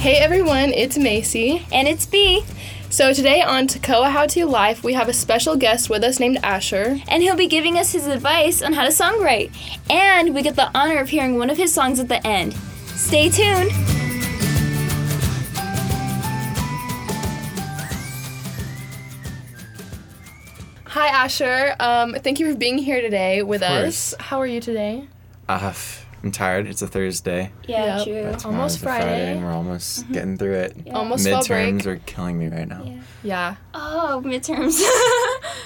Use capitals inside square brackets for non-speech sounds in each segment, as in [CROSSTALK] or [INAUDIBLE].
Hey everyone, it's Macy. And it's B. So today on Toccoa How to Life, we have a special guest with us named Asher. And he'll be giving us his advice on how to songwrite. And we get the honor of hearing one of his songs at the end. Stay tuned. Hi Asher, um, thank you for being here today with us. How are you today? Uh, f- I'm tired. It's a Thursday. Yeah, Yep. true. Almost Tomorrow's a Friday. and we're almost mm-hmm. getting through it. Yeah. Almost Midterms are killing me right now. Yeah. Yeah. Oh, midterms. [LAUGHS]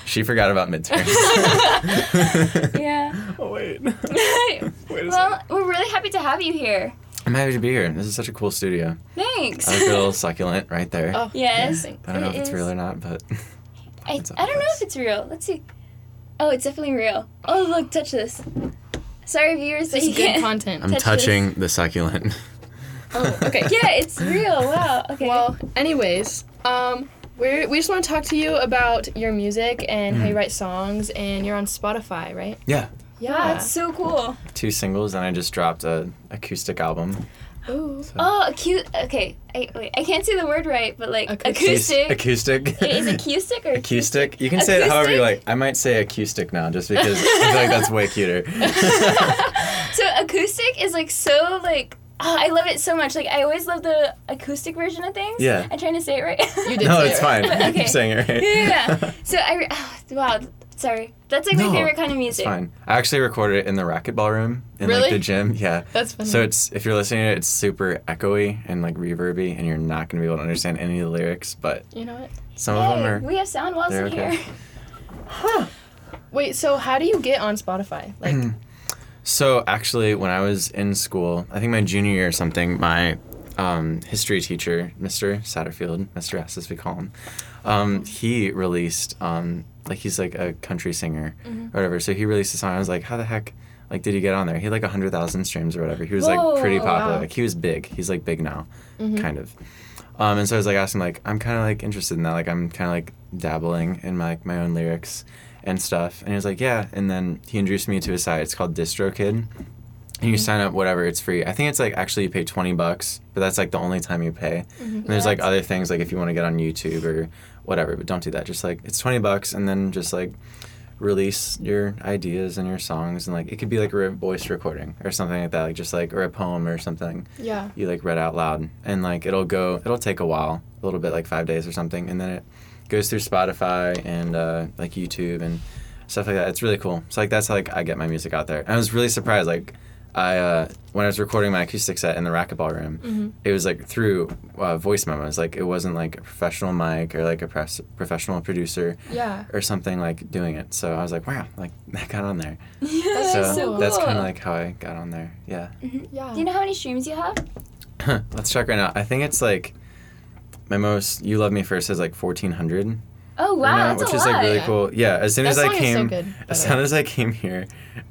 She forgot about midterms. [LAUGHS] [LAUGHS] yeah. oh wait. Wait a well, we're really happy to have you here. I'm happy to be here. This is such a cool studio. Thanks. I like the little succulent right there. Oh, Yes. thank- I don't know if it's is. real or not, but I, I don't know if it's real. Let's see. Oh, it's definitely real. Oh, look, touch this. Sorry, viewers. This is [LAUGHS] good content. I'm Touch touching the succulent. Oh, okay. [LAUGHS] Yeah, it's real. Wow. Okay. Well, anyways, um, we we just want to talk to you about your music and how you write songs, and you're on Spotify, right? yeah. Yeah. it's that's so cool. Two singles, and I just dropped a acoustic album. Ooh. Oh, acute. Okay, I, wait, I can't say the word right, but like Acoustic. acoustic. Acoustic. Is [LAUGHS] acoustic or Acoustic. You can say it however you like. I might say acoustic now, just because I feel like that's way cuter. [LAUGHS] [LAUGHS] So acoustic is like so like. Oh, I love it so much. Like I always love the acoustic version of things. Yeah. I'm trying to say it right. You did no, say it's it fine. Okay. You're saying it right. yeah. So I. Re- oh, wow. Sorry. That's like my No, favorite kind of music. It's music. fine. I actually recorded it in the racquetball room in Really? like the gym. Yeah. That's funny. So it's if you're listening to it, it's super echoey and like reverby, and you're not gonna be able to understand any of the lyrics. But you know what? some of them Hey, are. we have sound walls they're in okay. here. [LAUGHS] Wait, so how do you get on Spotify? Like, So actually, when I was in school, I think my junior year or something, my um, history teacher, Mr. Satterfield, Mr. S as we call him, um, he released um, like he's like a country singer Mm-hmm. or whatever. So he released a song. I was like, how the heck? Like, did he get on there? He had like a hundred thousand streams or whatever. He was like pretty popular. Wow. Like he was big. He's like big now, Mhm. kind of. Um, and so I was like asking, like, I'm kind of like interested in that. Like, I'm kind of like dabbling in my like, my own lyrics and stuff. And he was like, yeah. And then he introduced me to his site. It's called DistroKid. And you sign up, whatever. It's free. I think it's like actually you pay twenty bucks, but that's like the only time you pay. And there's like other things like if you want to get on YouTube or whatever, but don't do that. Just like it's twenty bucks, and then just like release your ideas and your songs, and like it could be like a voice recording or something like that, like just like or a poem or something yeah. you like read out loud and like it'll go it'll take a while a little bit like five days or something and then it goes through spotify and uh, like youtube and stuff like that it's really cool so like that's how like i get my music out there and i was really surprised like i uh, when i was recording my acoustic set in the racquetball room Mhm. it was like through uh, voice memos like it wasn't like a professional mic or like a press- professional producer Yeah. or something like doing it so i was like wow like [LAUGHS] that got on there Yeah, [LAUGHS] That's so, that's so cool. that's kind of like how i got on there yeah Yeah. Do you know how many streams you have? [LAUGHS] Let's check right now. I think it's like my most "You Love Me First is like fourteen hundred, Oh wow, that's which is lot. like really cool. Yeah, as soon That as I is so came, good, as soon as I came here,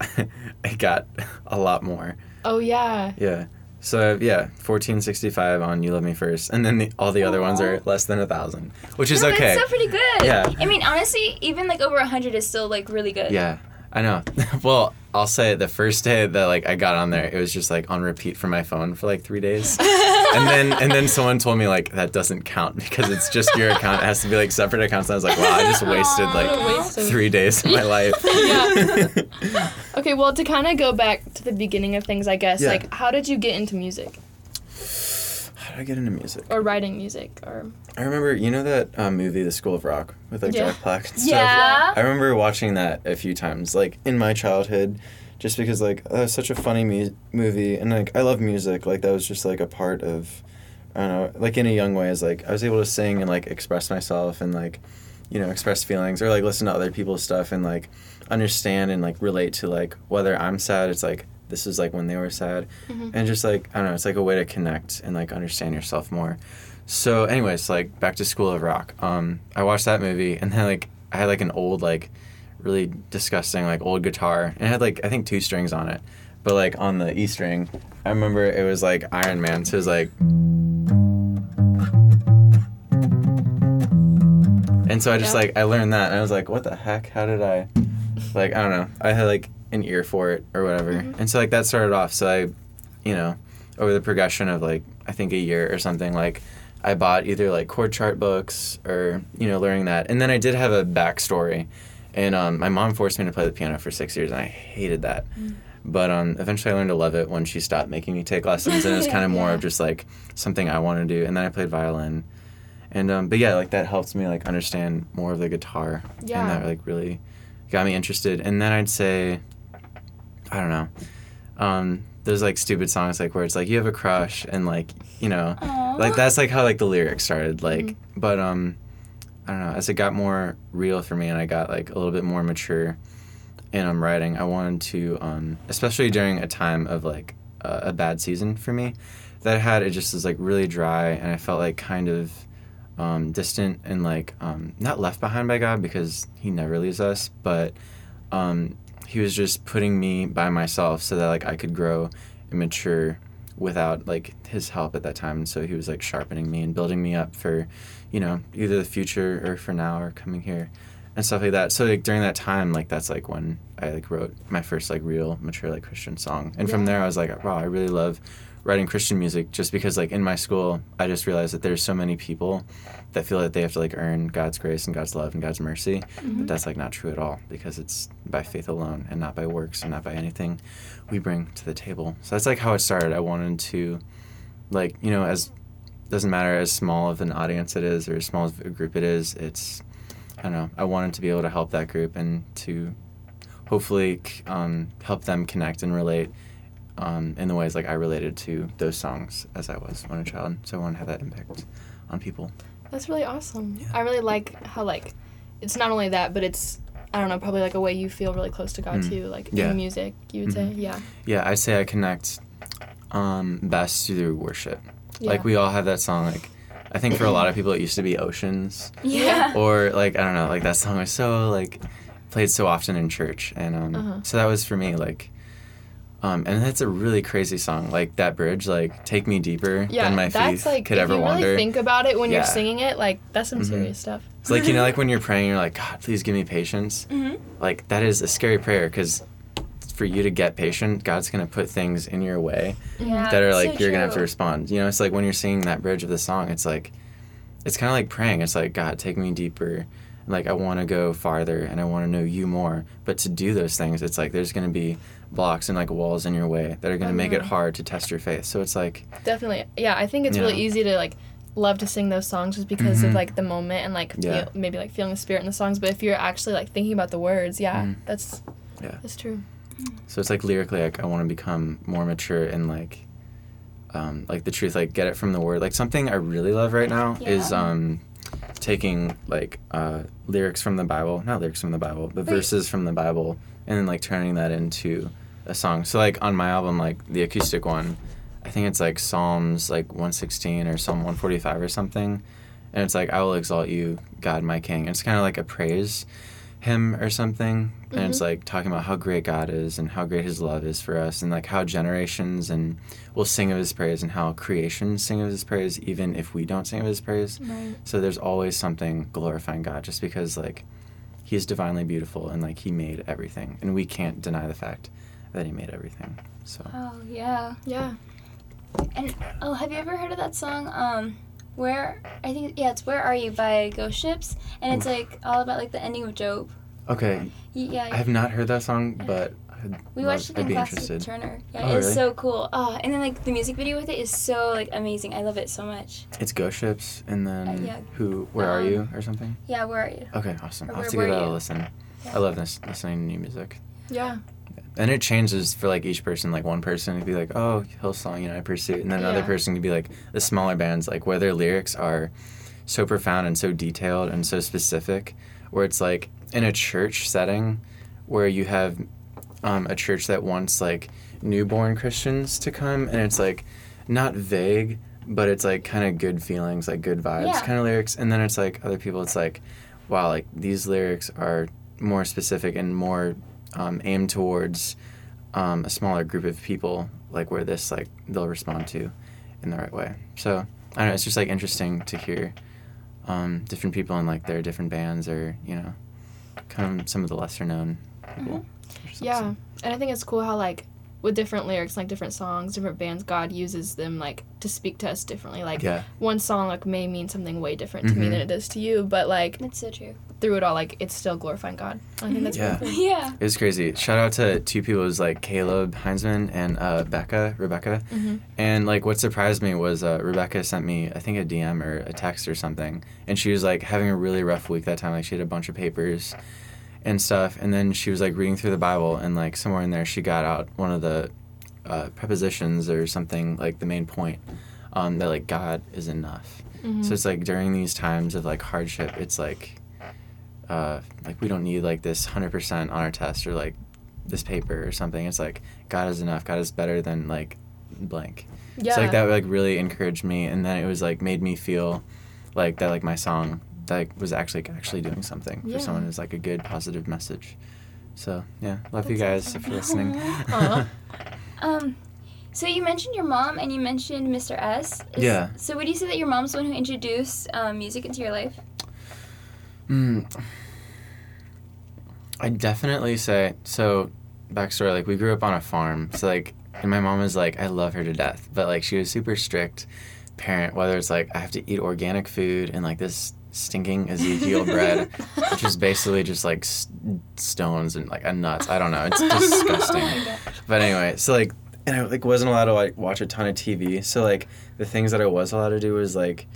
[LAUGHS] I got a lot more. Oh yeah. Yeah. So yeah, fourteen sixty five on "You Love Me First, and then the, all the other ones are less than a thousand, which is No, okay. That's still pretty good. Yeah. I mean, honestly, even like over hundred is still like really good. Yeah, I know. [LAUGHS] well, I'll say the first day that like I got on there, it was just like on repeat from my phone for like three days. [LAUGHS] and then and then someone told me like that doesn't count because it's just your account. It has to be like separate accounts. And I was like, wow, I just wasted like three days of my [LAUGHS] life. Yeah. Okay, well, to kind of go back to the beginning of things, I guess, Yeah. like, how did you get into music How did I get into music? or writing music or? I remember, you know that um, movie, The School of Rock, with like Yeah. Jack Black and stuff. Yeah. I remember watching that a few times, like in my childhood, just because like that was such a funny mu- movie, and like I love music. Like that was just like a part of, I don't know, like in a young way, is like I was able to sing and like express myself and like, you know, express feelings or like listen to other people's stuff and like understand and like relate to like whether I'm sad, it's like this is like when they were sad, Mhm. and just like I don't know, it's like a way to connect and like understand yourself more. So, anyways, like back to School of Rock. Um, I watched that movie, and then like I had like an old like really disgusting like old guitar, and it had like I think two strings on it, but like on the E string, I remember it was like Iron Man, so it was like. And so I just Yeah. like I learned that, and I was like, what the heck? How did I? Like I don't know. I had like an ear for it or whatever, Mhm. and so like that started off. So I, you know, over the progression of like I think a year or something, like I bought either like chord chart books or you know learning that, and then I did have a backstory, and um, my mom forced me to play the piano for six years, and I hated that. But um, eventually, I learned to love it when she stopped making me take lessons, and it was [LAUGHS] kind of more Yeah. of just like something I wanted to do. And then I played violin, and um, but yeah, like that helped me like understand more of the guitar, Yeah. and that like really got me interested. And then I'd say, I don't know, um, those like stupid songs like where it's like you have a crush and like you know, Aw. like that's like how like the lyrics started. Like, Mhm. but um, I don't know. As it got more real for me and I got like a little bit more mature in um, writing, I wanted to, um, especially during a time of like uh, a bad season for me, that I had it just was like really dry and I felt like kind of um, distant and like um, not left behind by God because He never leaves us, but um, He was just putting me by myself so that like I could grow and mature without like His help at that time. And so He was like sharpening me and building me up for, you know, either the future or for now or coming here and stuff like that. So like during that time, like that's like when I like wrote my first like real mature like Christian song. And from there I was like, wow, I really love writing Christian music just because like in my school I just realized that there's so many people that feel that they have to like earn God's grace and God's love and God's mercy. Mm-hmm. But that's like not true at all because it's by faith alone and not by works and not by anything we bring to the table. So that's like how it started. I wanted to like, you know, as doesn't matter as small of an audience it is or as small of a group it is, it's I don't know. I wanted to be able to help that group and to hopefully um, help them connect and relate um, in the ways like I related to those songs as I was when a child. So I want to have that impact on people. That's really awesome. Yeah. I really like how like it's not only that, but it's I don't know, probably like a way you feel really close to God Mm. too, like Yeah. in music, you would say. Mhm. Yeah. Yeah, I say I connect um, best through worship. Yeah. Like we all have that song. Like I think for a lot of people it used to be Oceans. Yeah. or like I don't know, like that song was so like played so often in church, and um, Uh-huh. so that was for me like, um, and that's a really crazy song. Like that bridge, like take me deeper yeah, than my that's faith like could if ever you really think about it when Yeah. you're singing it, like that's some Mhm. serious stuff. it's like you know, like when you're [LAUGHS] praying, you're like, God, please give me patience. Mhm. Like that is a scary prayer because for you to get patient, God's gonna put things in your way Yeah. that are so like you're gonna have to respond. You know, it's like when you're singing that bridge of the song, it's like it's kind of like praying. It's like God, take me deeper. Like I want to go farther and I want to know you more. But to do those things, it's like there's gonna be blocks and like walls in your way that are gonna make it Mhm. hard to test your faith. So it's like Definitely. Yeah, I think it's really Yeah. easy to like love to sing those songs just because Mhm. of like the moment and like Yeah. feel, maybe like feeling the spirit in the songs. But if you're actually like thinking about the words, yeah, Mm. that's Yeah. that's true. So it's like lyrically, like I want to become more mature and like. Um, like the truth, like get it from the word. Like something I really love right now is um, taking like uh, lyrics from the Bible, not lyrics from the Bible, but Wait. verses from the Bible, and then like turning that into a song. So like on my album, like the acoustic one, I think it's like Psalms like 116 or Psalm 145 or something, and it's like I will exalt you, God my King. And It's kind of like a praise hymn or something, and it's Mhm. like talking about how great God is and how great His love is for us, and like how generations and will sing of His praise, and how creations sing of His praise, even if we don't sing of His praise. Right. So there's always something glorifying God just because like he's divinely beautiful and like he made everything and we can't deny the fact that he made everything. So Oh yeah. Yeah. And oh, have you ever heard of that song? Um, where I think yeah, it's "Where Are You" by Ghost Ships, and it's Oof. like all about like the ending of Job. okay, Yeah. I have not heard that song, but I'd, we love- watched it I'd in be class interested. with Turner. Yeah, Oh, it's really? so cool. Oh, and then like the music video with it is so like amazing. I love it so much. It's Ghost Ships and then Uh, yeah. who? Where are Um, you or something? Yeah, where are you? Okay, awesome. or I'll have to give Were that a listen. Yeah. I love this listening to new music. Yeah. And it changes for like each person. Like one person could be like, "Oh, Hillsong, you know, I pursue," and then another person could be like the smaller bands, like where their lyrics are so profound and so detailed and so specific, where it's like in a church setting, where you have um, a church that wants like newborn Christians to come, and it's like not vague, but it's like kind of good feelings, like good vibes, Yeah. kind of lyrics, and then it's like other people, it's like, wow, like these lyrics are more specific and more um, aimed towards um, a smaller group of people, like where this like they'll respond to in the right way. So I don't know. It's just like interesting to hear um, different people in like their different bands or you know, kind of some of the lesser known people. Which is Yeah. And I think it's cool how like with different lyrics, like different songs, different bands, God uses them like to speak to us differently. Like Yeah. one song like may mean something way different to me Mhm. than it does to you, but like it's so true. Through it all, like it's still glorifying God. I think that's Yeah. really cool. Yeah. It was crazy. Shout out to two people. It was like Caleb Heinzman and uh, Becca, Rebecca. Mhm. And like what surprised me was uh, Rebecca sent me, I think, a DM or a text or something. And she was like having a really rough week that time. Like she had a bunch of papers and stuff. And then she was like reading through the Bible. And like somewhere in there, she got out one of the uh, prepositions or something, like the main point um, that like God is enough. Mhm. So it's like during these times of like hardship, it's like, uh, like we don't need like this hundred percent on our test or like this paper or something. It's like God is enough. God is better than like blank. yeah. So like that like really encouraged me, and then it was like made me feel like that like my song like was actually actually doing something Yeah. for someone. Was like a good positive message. So yeah, love you That's guys awesome. for listening. [LAUGHS] [LAUGHS] Um, so you mentioned your mom and you mentioned Mr. S. Is- Yeah. So would you say that your mom's the one who introduced um, music into your life? Mm. I definitely say so. Backstory: like we grew up on a farm, so like, and my mom is like, I love her to death, but like she was super strict parent. Whether it's like I have to eat organic food and like this stinking Ezekiel [LAUGHS] bread, which is basically just like s- stones and like a nuts. I don't know. It's [LAUGHS] disgusting. But anyway, so like, and I like wasn't allowed to like watch a ton of TV. So like the things that I was allowed to do was like,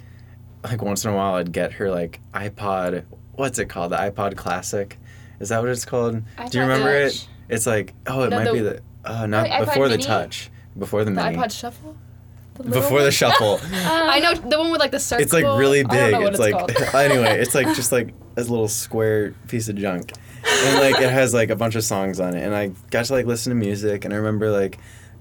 like once in a while I'd get her like iPod. What's it called? The iPod Classic. Is that what it's called? Do you remember Touch. it? It's like oh, it No, might the- be the uh, not iPod before the Mini? touch, before the, the mini, iPod Shuffle. The before the one? shuffle. [LAUGHS] I know the one with like the circle. It's like really big. It's, it's, like [LAUGHS] anyway, it's like [LAUGHS] just like a little square piece of junk. And like it has like a bunch of songs on it. And I got to like listen to music and I remember like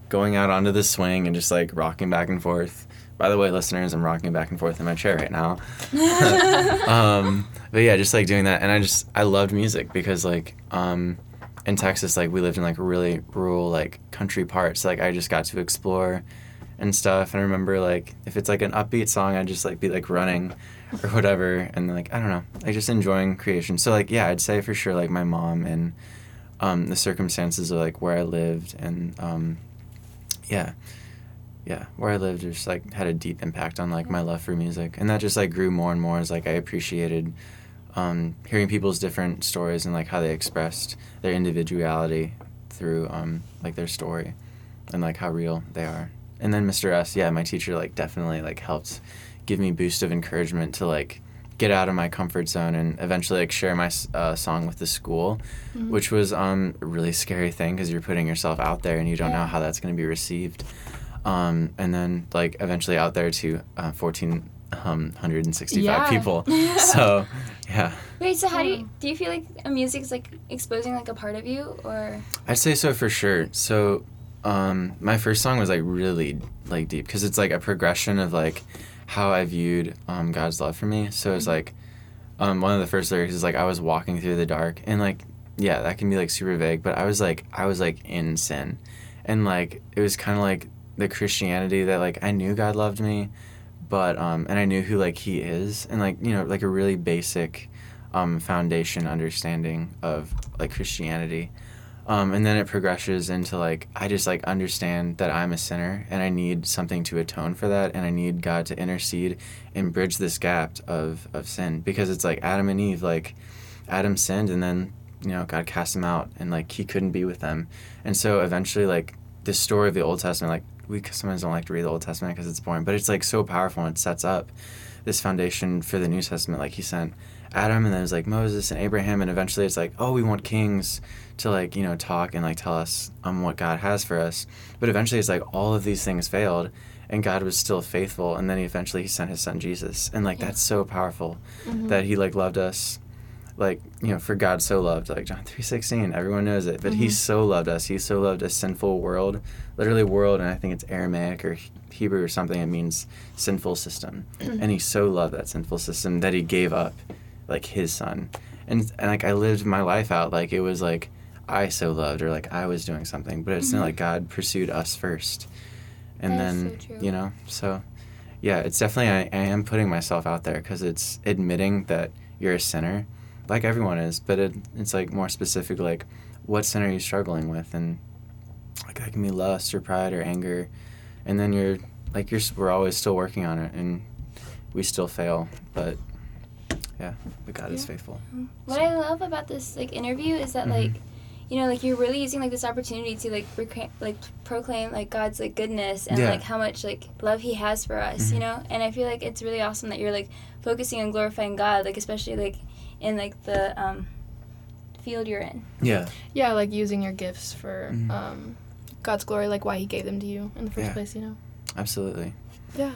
going out onto the swing and just like rocking back and forth. By the way, listeners, I'm rocking back and forth in my chair right now. [LAUGHS] um, but yeah, just like doing that, and I just I loved music because like um, in Texas, like we lived in like really rural like country parts. so like I just got to explore and stuff. And I remember like if it's like an upbeat song, I'd just like be like running or whatever, and like I don't know, like just enjoying creation. So like yeah, I'd say for sure like my mom and um, the circumstances of like where I lived and um, yeah yeah where i lived just like had a deep impact on like my love for music. And that just like grew more and more as like i appreciated um, hearing people's different stories and like how they expressed their individuality through um, like their story and like how real they are. And then mr s yeah my teacher like definitely like helped give me boost of encouragement to like get out of my comfort zone and eventually like share my uh, song with the school Mhm. which was um, a really scary thing because you're putting yourself out there and you don't know how that's going to be received um, and then like eventually out there to uh, 1465 Yeah. people. [LAUGHS] So yeah. Wait, so how do you Hmm. do you feel like a music's like exposing like a part of you or? I'd say so for sure. So um, my first song was like really like deep because it's like a progression of like how i viewed um, god's love for me. So it's like um, one of the first lyrics is like i was walking through the dark and like yeah that can be like super vague but i was like i was like in sin. And like it was kind of like the christianity that like i knew god loved me but um and i knew who like he is and like you know like a really basic um foundation understanding of like christianity. Um, and then it progresses into like I just like understand that I'm a sinner and I need something to atone for that and I need God to intercede and bridge this gap of, of sin. Because it's like Adam and Eve like Adam sinned and then you know God cast him out and like he couldn't be with them. And so eventually like the story of the Old Testament like we sometimes don't like to read the Old Testament because it's boring but it's like so powerful and it sets up this foundation for the New Testament like he sent Adam and then it was like Moses and Abraham and eventually it's like oh we want kings to like you know talk and like tell us um what God has for us. But eventually it's like all of these things failed and God was still faithful and then he eventually he sent his son Jesus. And like Yeah. that's so powerful Mhm. that he like loved us like you know for God so loved like John 3:16 everyone knows it but he Mhm. so loved us he so loved a sinful world literally world and I think it's Aramaic or Hebrew or something it means sinful system [CLEARS THROAT] and he so loved that sinful system that he gave up like his son and, and like I lived my life out like it was like I so loved or like I was doing something, but it's Mhm. not like God pursued us first. And That then, so you know, so yeah, it's definitely, I, I am putting myself out there because it's admitting that you're a sinner, like everyone is, but it, it's like more specific, like what sin are you struggling with? And like that can be lust or pride or anger, and then you're like you're we're always still working on it, and we still fail, but yeah, but God is Yeah. faithful. What I love about this like interview is that Mhm. like you know like you're really using like this opportunity to like recra- like proclaim like God's like goodness and Yeah. like how much like love he has for us, you Mhm. know? And I feel like it's really awesome that you're like focusing on glorifying God, like especially like in like the um field you're in. Yeah, Yeah, like using your gifts for Mhm. um, God's glory, like why He gave them to you in the first Yeah. place. You know. absolutely. Yeah.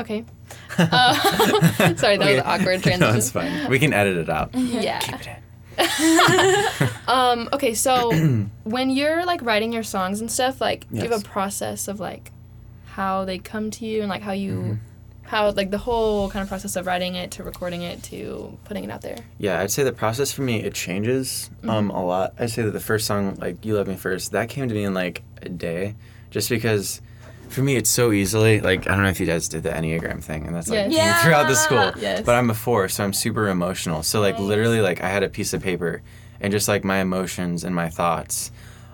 Okay. [LAUGHS] Uh, [LAUGHS] sorry, that was an awkward [LAUGHS] no, transition. it's fine. We can edit it out. Yeah. Keep it um. Okay. So [CLEARS THROAT] when you're like writing your songs and stuff, like do you have a process of like how they come to you and like how you, Mhm. How like the whole kind of process of writing it to recording it to putting it out there. Yeah, I'd say the process for me it changes um Mhm. a lot. I'd say that the first song like "You Love Me First that came to me in like a day, just because for me it's so easily like I don't know if you guys did the Enneagram thing and that's like Yes. Yeah. throughout the school. Yes. But I'm a four, so I'm super emotional. So like Nice. literally like I had a piece of paper and just like my emotions and my thoughts,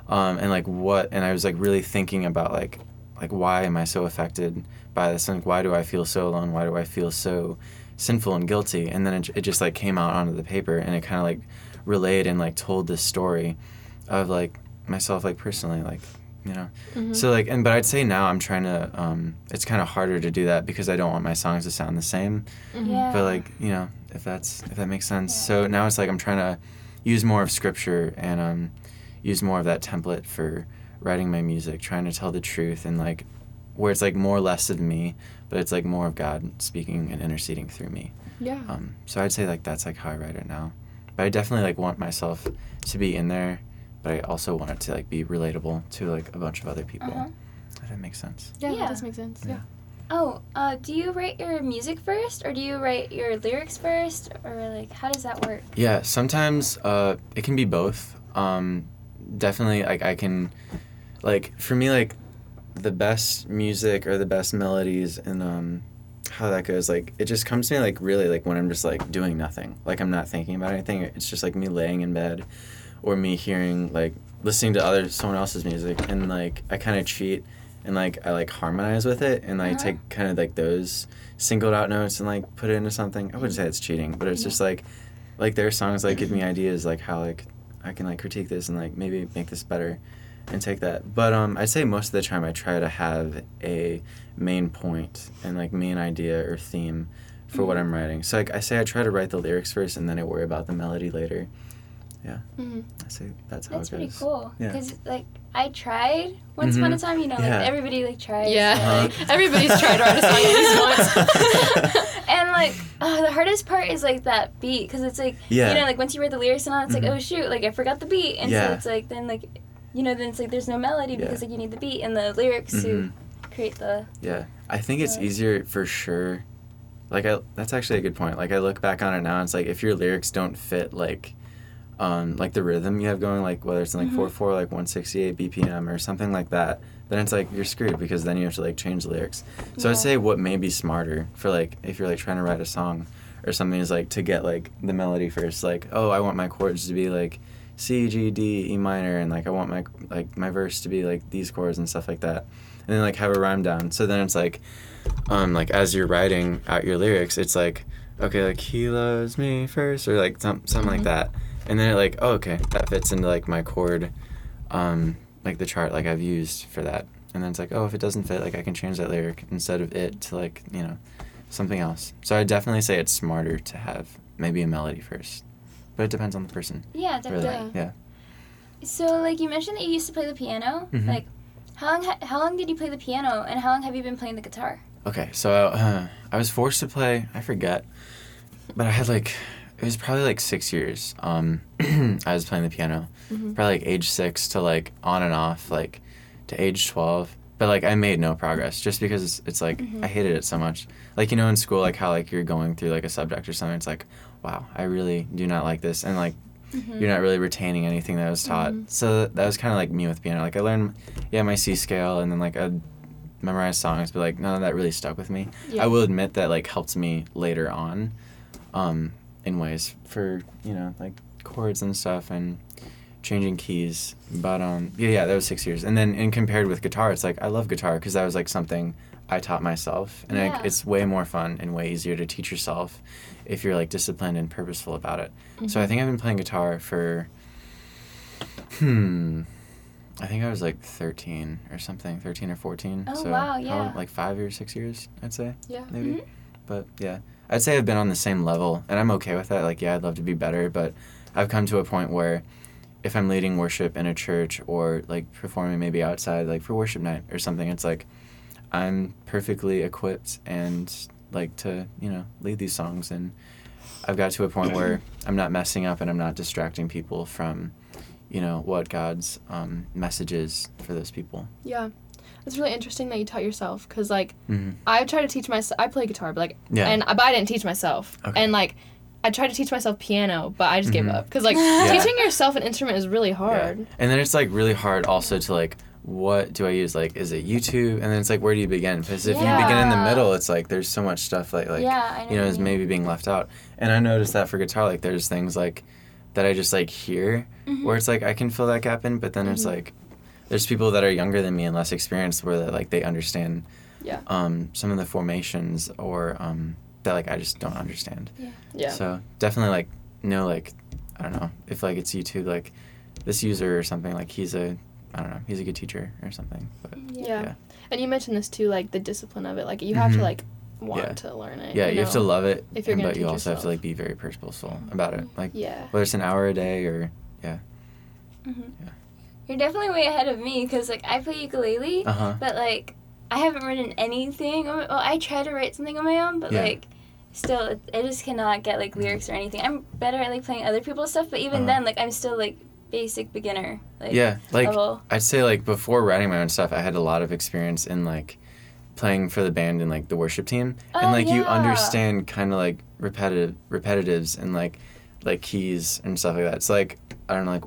um, and like what and I was like really thinking about like like why am I so affected by this and like, why do I feel so alone? Why do I feel so sinful and guilty? And then it, it just like came out onto the paper and it kind of like relayed and like told this story of like myself like personally like you know Mhm. so like and but i'd say now i'm trying to um it's kind of harder to do that because i don't want my songs to sound the same Mhm. Yeah. but like you know if that's if that makes sense Yeah. so now it's like i'm trying to use more of scripture and um use more of that template for writing my music trying to tell the truth and like where it's like more less of me but it's like more of god speaking and interceding through me Yeah. um so i'd say like that's like how i write it now but i definitely like want myself to be in there but i also want it to like be relatable to like a bunch of other people Uh-huh. if that makes sense yeah, yeah. that does make sense. Yeah. Yeah. Oh, uh, do you write your music first or do you write your lyrics first or like how does that work? Yeah, sometimes uh, it can be both. Um, definitely, like I can, like for me, like the best music or the best melodies and um, how that goes. Like it just comes to me like really like when I'm just like doing nothing. Like I'm not thinking about anything. It's just like me laying in bed, or me hearing like listening to other someone else's music and like I kind of cheat and like I like harmonize with it and I Uh-huh. take kind of like those singled out notes and like put it into something. I wouldn't say it's cheating, but it's Yeah. just like like their songs like give me ideas like how like I can like critique this and like maybe make this better and take that. But um I'd say most of the time I try to have a main point and like main idea or theme for what Mhm. I'm writing. So like I say I try to write the lyrics first and then I worry about the melody later. Yeah. hmm I say that's how it is. That's it pretty cool. Yeah. Because like I tried once upon a Mhm. time, you know, Yeah. like everybody like tries. Yeah. Uh-huh. like- Everybody's tried to write a song at least once. [LAUGHS] and like oh, the hardest part is like that beat because it's like Yeah. you know like once you write the lyrics and all, it's like oh shoot, like I forgot the beat, and Yeah. so it's like then like you know then it's like there's no melody because like you need the beat and the lyrics Mhm. to create the Yeah, I think it's easier for sure. Like I, that's actually a good point. Like I look back on it now, and it's like if your lyrics don't fit like, um, like the rhythm you have going, like whether it's in like Mhm. four four, like one sixty eight BPM or something like that, then it's like you're screwed because then you have to like change the lyrics. So Yeah. I'd say what may be smarter for like if you're like trying to write a song or something is like to get like the melody first. Like oh, I want my chords to be like C G D E minor, and like I want my like my verse to be like these chords and stuff like that and then like have a rhyme down. So then it's like, um, like as you're writing out your lyrics, it's like, okay, like he loves me first, or like some, something Mhm. like that, and then it like, oh, okay, that fits into like my chord, um, like the chart like I've used for that, and then it's like, oh, if it doesn't fit, like I can change that lyric instead of it to like you know, something else. So I definitely say it's smarter to have maybe a melody first, but it depends on the person. yeah definitely. Really, yeah. So like you mentioned that you used to play the piano, Mhm. like. How long, ha- how long did you play the piano and how long have you been playing the guitar? Okay, so uh, I was forced to play. I forget, but I had like it was probably like six years. Um, [CLEARS THROAT] I was playing the piano, Mhm. probably like age six to like on and off, like to age twelve. But like I made no progress just because it's, it's like Mhm. I hated it so much. Like you know in school, like how like you're going through like a subject or something. It's like, wow, I really do not like this, and like Mm-hmm. you're not really retaining anything that was taught. Mhm. So that was kind of like me with piano. Like I learned, yeah, my C scale, and then like I'd memorize songs, but like none of that really stuck with me. Yeah. I will admit that like helped me later on, um, in ways for you know like chords and stuff and changing keys. But um, yeah, yeah, that was six years. And then, in compared with guitar, it's like I love guitar because that was like something I taught myself, and Yeah. like, it's way more fun and way easier to teach yourself if you're like disciplined and purposeful about it. So I think I've been playing guitar for, hmm, I think I was like 13 or something, 13 or 14. Oh, so wow, yeah. like five or six years, I'd say Yeah. maybe. Mhm. But yeah, I'd say I've been on the same level, and I'm okay with that. Like, yeah, I'd love to be better, but I've come to a point where if I'm leading worship in a church or like performing maybe outside, like for worship night or something, it's like I'm perfectly equipped and like to you know lead these songs, and I've got to a point where [CLEARS THROAT] I'm not messing up and I'm not distracting people from you know what God's um, message is for those people. Yeah. It's really interesting that you taught yourself because, like, Mm-hmm. I tried to teach myself. I play guitar, but like, Yeah. and but I didn't teach myself. Okay. And like, I tried to teach myself piano, but I just gave Mhm. up because like [LAUGHS] Yeah. teaching yourself an instrument is really hard. Yeah. And then it's like really hard also to like what do I use? Like is it YouTube? And then it's like where do you begin? Because if you begin in the middle, it's like there's so much stuff like like yeah, know. you know is mean. maybe being left out. And I noticed that for guitar, like there's things like that I just like hear Mhm. where it's like I can fill that gap in, but then it's Mhm. like there's people that are younger than me and less experienced where they like they understand Yeah. um some of the formations or um that like I just don't understand. Yeah. Yeah. So definitely like know like I don't know if like it's YouTube like this user or something like he's a I don't know he's a good teacher or something. But yeah. yeah. And you mentioned this too, like the discipline of it. Like you have Mhm. to like want Yeah. to learn it. yeah, you have to love it, if you're and- gonna but you teach also have to like be very purposeful about it. Like Yeah. whether it's an hour a day or yeah. Mhm. Yeah. You're definitely way ahead of me because like I play ukulele, Uh huh. but like I haven't written anything. On well, I try to write something on my own, but Yeah. like still, I just cannot get like lyrics or anything. I'm better at like playing other people's stuff, but even Uh-huh. then, like I'm still like basic beginner. Like, Yeah, like level. I'd say like before writing my own stuff, I had a lot of experience in like playing for the band and like the worship team, and Oh, like you understand kind of like repetitive repetitives and like like keys and stuff like that. It's like I don't know like.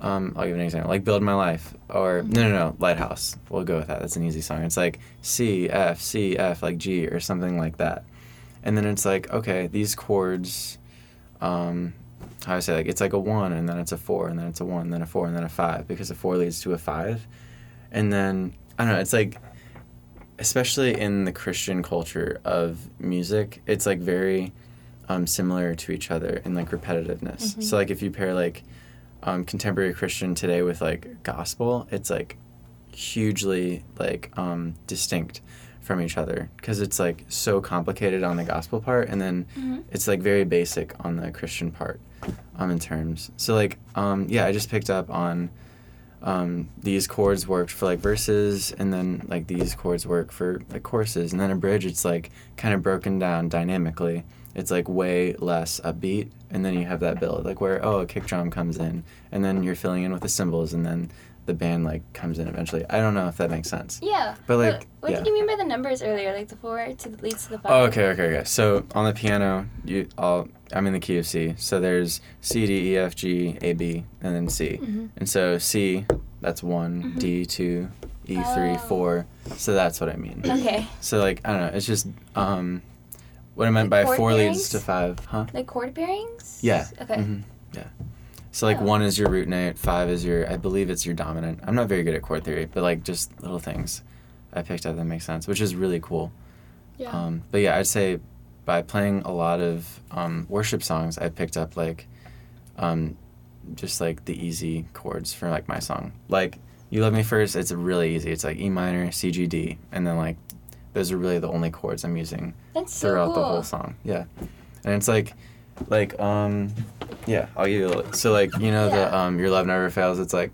Um, I'll give an example, like "Build My Life" or no, no, no, "Lighthouse." We'll go with that. That's an easy song. It's like C F C F like G or something like that, and then it's like okay, these chords, um, how I say like it's like a one and then it's a four and then it's a one and then a four and then a five because a four leads to a five, and then I don't know. It's like, especially in the Christian culture of music, it's like very um, similar to each other in like repetitiveness. Mhm. So like if you pair like um, contemporary Christian today with like gospel, it's like hugely like um, distinct from each other because it's like so complicated on the gospel part and then Mhm. it's like very basic on the Christian part um, in terms. So like um, yeah, I just picked up on um, these chords worked for like verses and then like these chords work for like choruses and then a bridge it's like kind of broken down dynamically. It's like way less upbeat and then you have that build like where oh a kick drum comes in and then you're filling in with the cymbals and then the band like comes in eventually. I don't know if that makes sense. Yeah. But, like, what, what yeah. did you mean by the numbers earlier? Like the four to the leads to the five. Oh, okay, okay, okay. So on the piano, you all I'm in the key of C. So there's C, D, E, F, G, A, B, and then C. Mhm. And so C, that's one. Mhm. D two, E three, Oh. four. So that's what I mean. [CLEARS THROAT] Okay. So like I don't know. It's just um, what I meant Like by four leads to five, huh? Like chord pairings. Yeah. Okay. hmm Yeah. So like Oh. one is your root note, five is your I believe it's your dominant. I'm not very good at chord theory, but like just little things I picked up that make sense, which is really cool. Yeah. Um, but yeah, I'd say by playing a lot of um, worship songs, I picked up like um, just like the easy chords for like my song. Like "You Love Me First, it's really easy. It's like E minor, C, G, D, and then like those are really the only chords I'm using That's so throughout cool. the whole song. Yeah, and it's like like um yeah I'll give you a little. So like you know the um Your Love Never Fails. It's like.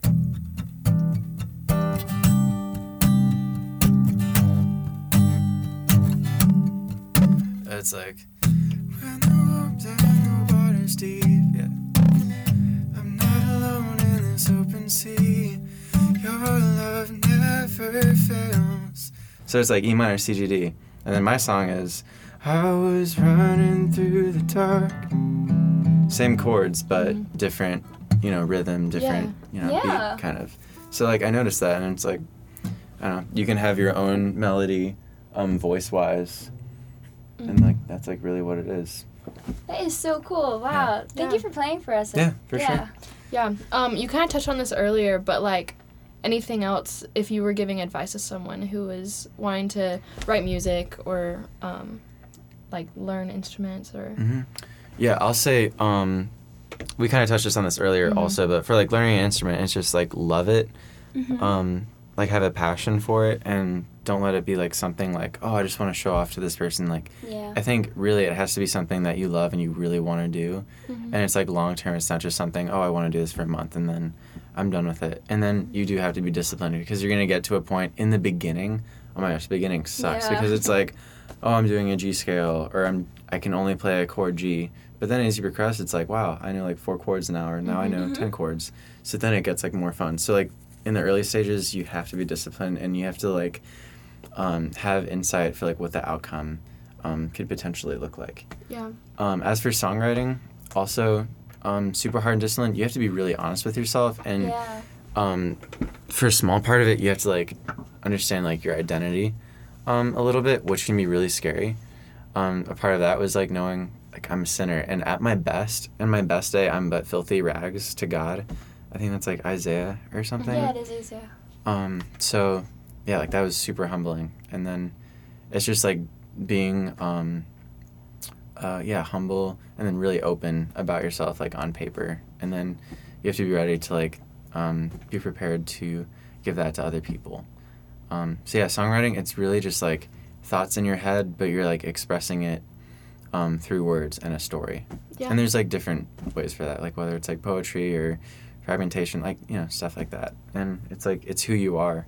It's like when the warmth and the water's deep, yeah. I'm not alone in this open sea. Your love never fails. So it's like E minor, C, G, D, and then my song is I was running through the dark. Same chords, but Mhm. different, you know, rhythm, different, you know, Yeah. beat kind of. So like I noticed that, and it's like, I don't know, you can have your own melody, um, voice wise, and Mhm. like that's like really what it is. That is so cool. Wow. Thank Yeah. you for playing for us. Yeah, for yeah. sure. Yeah. Um, you kind of touched on this earlier, but like anything else, if you were giving advice to someone who is wanting to write music or um, like learn instruments or hmm Yeah, I'll say um, we kind of touched just on this earlier Mhm. also, but for like learning an instrument, it's just like love it, Mhm. um, like have a passion for it, and don't let it be like something like oh I just want to show off to this person. Like yeah. I think really it has to be something that you love and you really want to do, Mhm. and it's like long term. It's not just something oh I want to do this for a month and then I'm done with it. And then you do have to be disciplined because you're gonna get to a point in the beginning. Oh my gosh, the beginning sucks Yeah. because it's like oh I'm doing a G scale or I'm I can only play a chord G. But then as you progress, it's like wow I know like four chords an hour. Now I know Mhm. ten chords. So then it gets like more fun. So like in the early stages, you have to be disciplined and you have to like um, have insight for like what the outcome um, could potentially look like. yeah. Um, as for songwriting, also um, super hard and disciplined. You have to be really honest with yourself, and yeah. um, for a small part of it, you have to like understand like your identity um, a little bit, which can be really scary. Um, a part of that was like knowing like I'm a sinner, and at my best, and my best day, I'm but filthy rags to God. I think that's like Isaiah or something. Yeah, it is, is, yeah. Um, so yeah, like that was super humbling. And then it's just like being um uh yeah, humble and then really open about yourself like on paper. And then you have to be ready to like um be prepared to give that to other people. Um so yeah, songwriting it's really just like thoughts in your head, but you're like expressing it um through words and a story. Yeah. And there's like different ways for that, like whether it's like poetry or fragmentation, like you know stuff like that. And it's like it's who you are,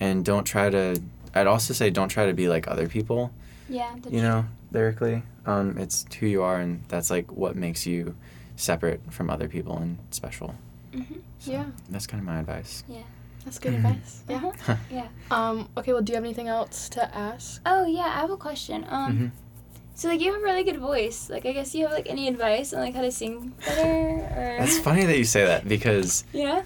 and don't try to. I'd also say don't try to be like other people. Yeah. that's You know, lyrically, um, it's who you are, and that's like what makes you separate from other people and special. true. Mhm. So Yeah. that's kind of my advice. Yeah that's good Mhm. advice. [LAUGHS] Yeah. Uh-huh. Yeah. [LAUGHS] Um, okay, well, do you have anything else to ask? Oh yeah, I have a question. Um, Mhm. so like you have a really good voice. Like I guess you have like any advice on like how to sing better or? That's funny that you say that because [LAUGHS] Yeah.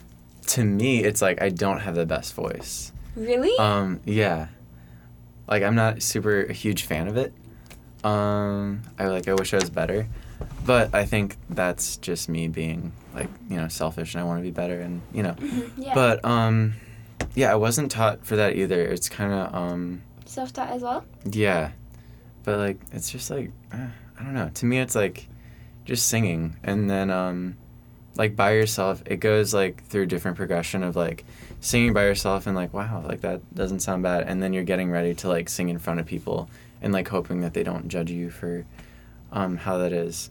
to me, it's like I don't have the best voice. Really? Um, yeah. Like I'm not super a huge fan of it. Um, I like I wish I was better, but I think that's just me being like you know selfish and I want to be better and you know. Mhm, yeah. But um, yeah, I wasn't taught for that either. It's kind of um, self-taught as well. yeah, but like it's just like uh, I don't know. To me, it's like just singing, and then um, like by yourself, it goes like through different progression of like singing by yourself and like wow, like that doesn't sound bad, and then you're getting ready to like sing in front of people and like hoping that they don't judge you for um, how that is.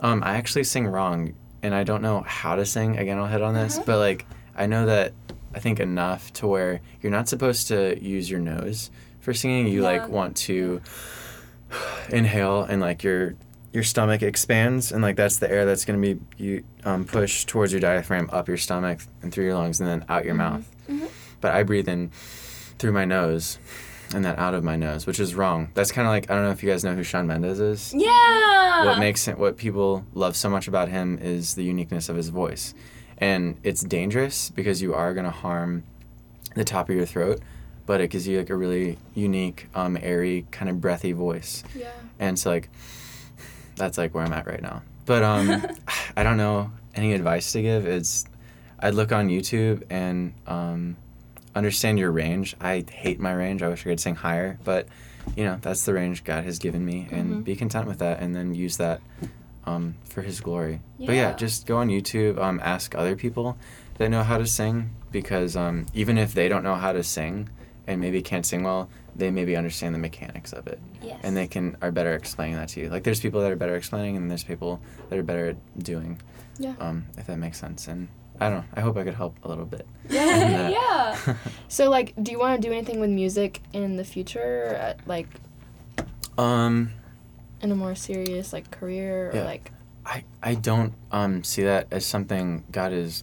Um, I actually sing wrong, and I don't know how to sing. Again, I'll hit on this, Uh-huh. but like I know that I think enough to where you're not supposed to use your nose for singing. You Yeah. like want to [SIGHS] inhale and like your your stomach expands and like that's the air that's going to be you um, pushed towards your diaphragm up your stomach and through your lungs and then out your Mhm. mouth Mhm. but i breathe in through my nose and then out of my nose which is wrong that's kind of like i don't know if you guys know who shawn mendes is Yeah. what makes it what people love so much about him is the uniqueness of his voice and it's dangerous because you are going to harm the top of your throat but it gives you like a really unique um, airy kind of breathy voice Yeah. and so like that's like where i'm at right now. But um [LAUGHS] i don't know any advice to give. It's i'd look on youtube and um understand your range. I hate my range. I wish i could sing higher but you know that's the range god has given me and Mhm. be content with that and then use that um, for his glory. But yeah Yeah. just go on youtube um, ask other people that know how to sing because um, even if they don't know how to sing and maybe can't sing well they maybe understand the mechanics of it Yes. and they can are better explaining that to you. Like there's people that are better explaining, and there's people that are better at doing. Yeah. Um, if that makes sense, and I don't know. I hope I could help a little bit. [LAUGHS] Yeah, yeah. [LAUGHS] So, like, do you want to do anything with music in the future, uh, like um, in a more serious like career or Yeah. like? I I don't um see that as something God is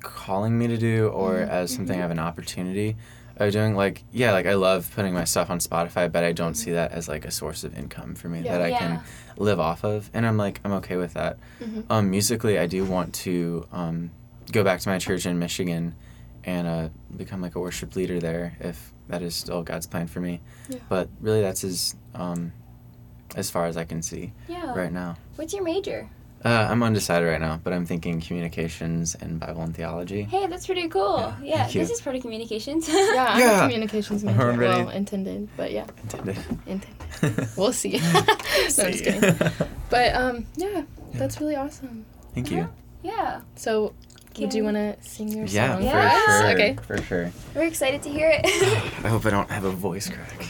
calling me to do, or Mhm. as something Mhm. I have an opportunity of doing. Like yeah, like I love putting my stuff on Spotify, but I don't see that as like a source of income for me Yeah. that I yeah. can live off of, and I'm like I'm okay with that. Mhm. Um, musically, I do want to um, go back to my church in Michigan and uh, become like a worship leader there, if that is still God's plan for me. Yeah. But really, that's as um, as far as I can see Yeah. right now. What's your major? Uh, I'm undecided right now, but I'm thinking communications and Bible and theology. Hey, that's pretty cool. Yeah, Yeah, this is part of communications. Yeah, I'm Yeah. a communications major. Already. Well, intended, but yeah, Intended. intended. [LAUGHS] We'll see. [LAUGHS] [LAUGHS] no, I'm just kidding. But um, yeah, that's really awesome. Thank you. yeah, So, would you want to sing your song Yeah. for us? for sure. Okay. For sure. we're excited to hear it. I hope I don't have a voice crack.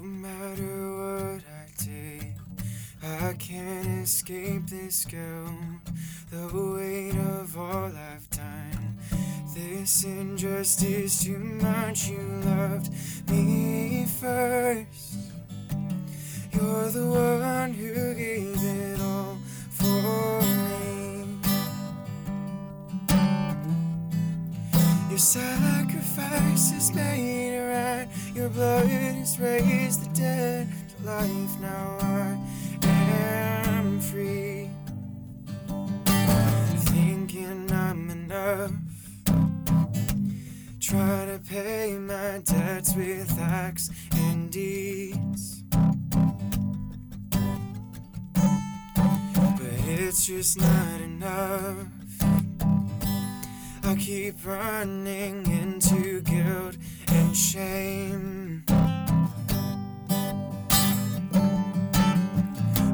No matter what I did, I can't escape this guilt. The weight of all I've done. This injustice too much. You loved me first. You're the one who gave it all for me. Your sacrifice has made right. Your blood has raised the dead to life. Now I am free. Thinking I'm enough. Trying to pay my debts with acts and deeds. But it's just not enough. I keep running into guilt and shame.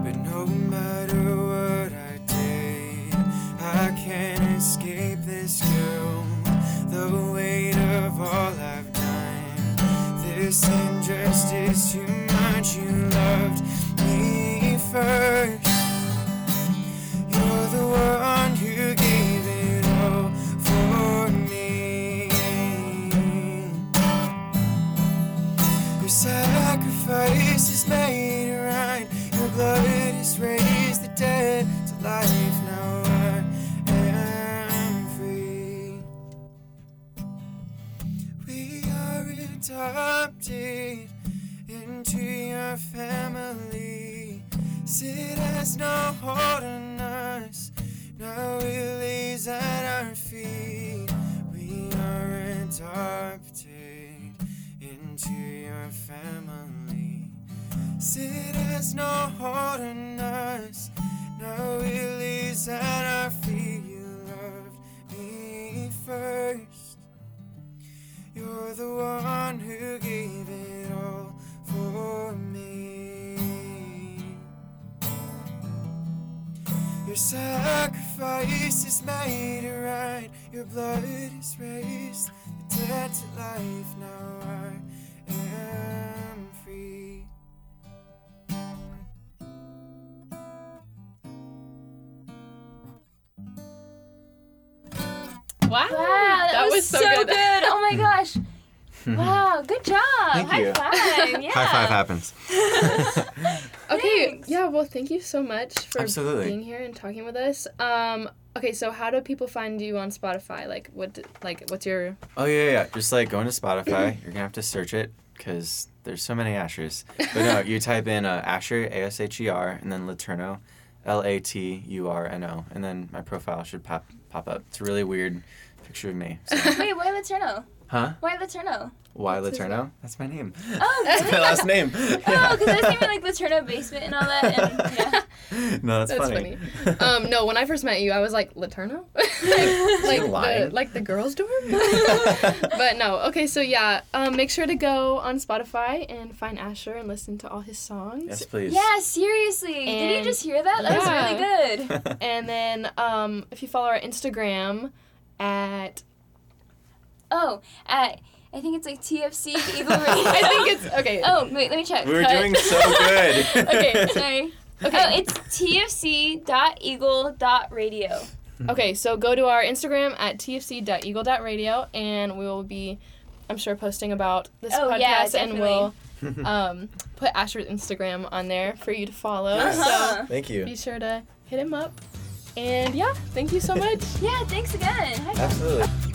But no matter what I did, I can't escape this guilt. The weight of all I've done. This injustice too much. You're the one who gave it all for me. Your sacrifice is made it right. Your blood is raised the dead to life. Now I am free. Wow. Wow, that, was, so good. My gosh. Wow, good job. Thank High you. five. Yeah. High five happens. [LAUGHS] Okay. Thanks. Yeah. Well, thank you so much for Absolutely. being here and talking with us. Um. Okay. So, how do people find you on Spotify? Like, what? Like, what's your? Oh yeah, yeah. Just like going to Spotify, you're gonna have to search it because there's so many Ashers. But no, you type in uh, Asher A S H E R and then Laturno, L A T U R N O, and then my profile should pop pop up. It's a really weird picture of me. So. Wait, why Laturno? Huh? Why Laturno? Why What's Laturno? That's my name. Oh, [LAUGHS] That's my last name. Oh, because I was thinking like Laterno basement and all that. And, yeah. [LAUGHS] No, that's, That's funny. funny. Um. No. When I first met you, I was like Laterno, [LAUGHS] like like the, like the girls' dorm. but no. Okay. So yeah. Um. Make sure to go on Spotify and find Asher and listen to all his songs. yes, please. yeah, seriously. Did you just hear that? That was really good. And then um, if you follow our Instagram at Oh, at, I think it's like TFC Eagle Radio. I think it's okay. Oh, wait, let me check. we were Cut. doing so good. [LAUGHS] Okay. [LAUGHS] Sorry. Okay. Oh, it's tfc.eagle.radio. Okay, so go to our Instagram at tfc.eagle.radio and we will be, I'm sure, posting about this Oh, podcast yeah, and we'll [LAUGHS] um, put Asher's Instagram on there for you to follow. Nice. So Uh-huh. Thank you. be sure to hit him up. And yeah, thank you so much. Yeah, thanks again. High five. Absolutely.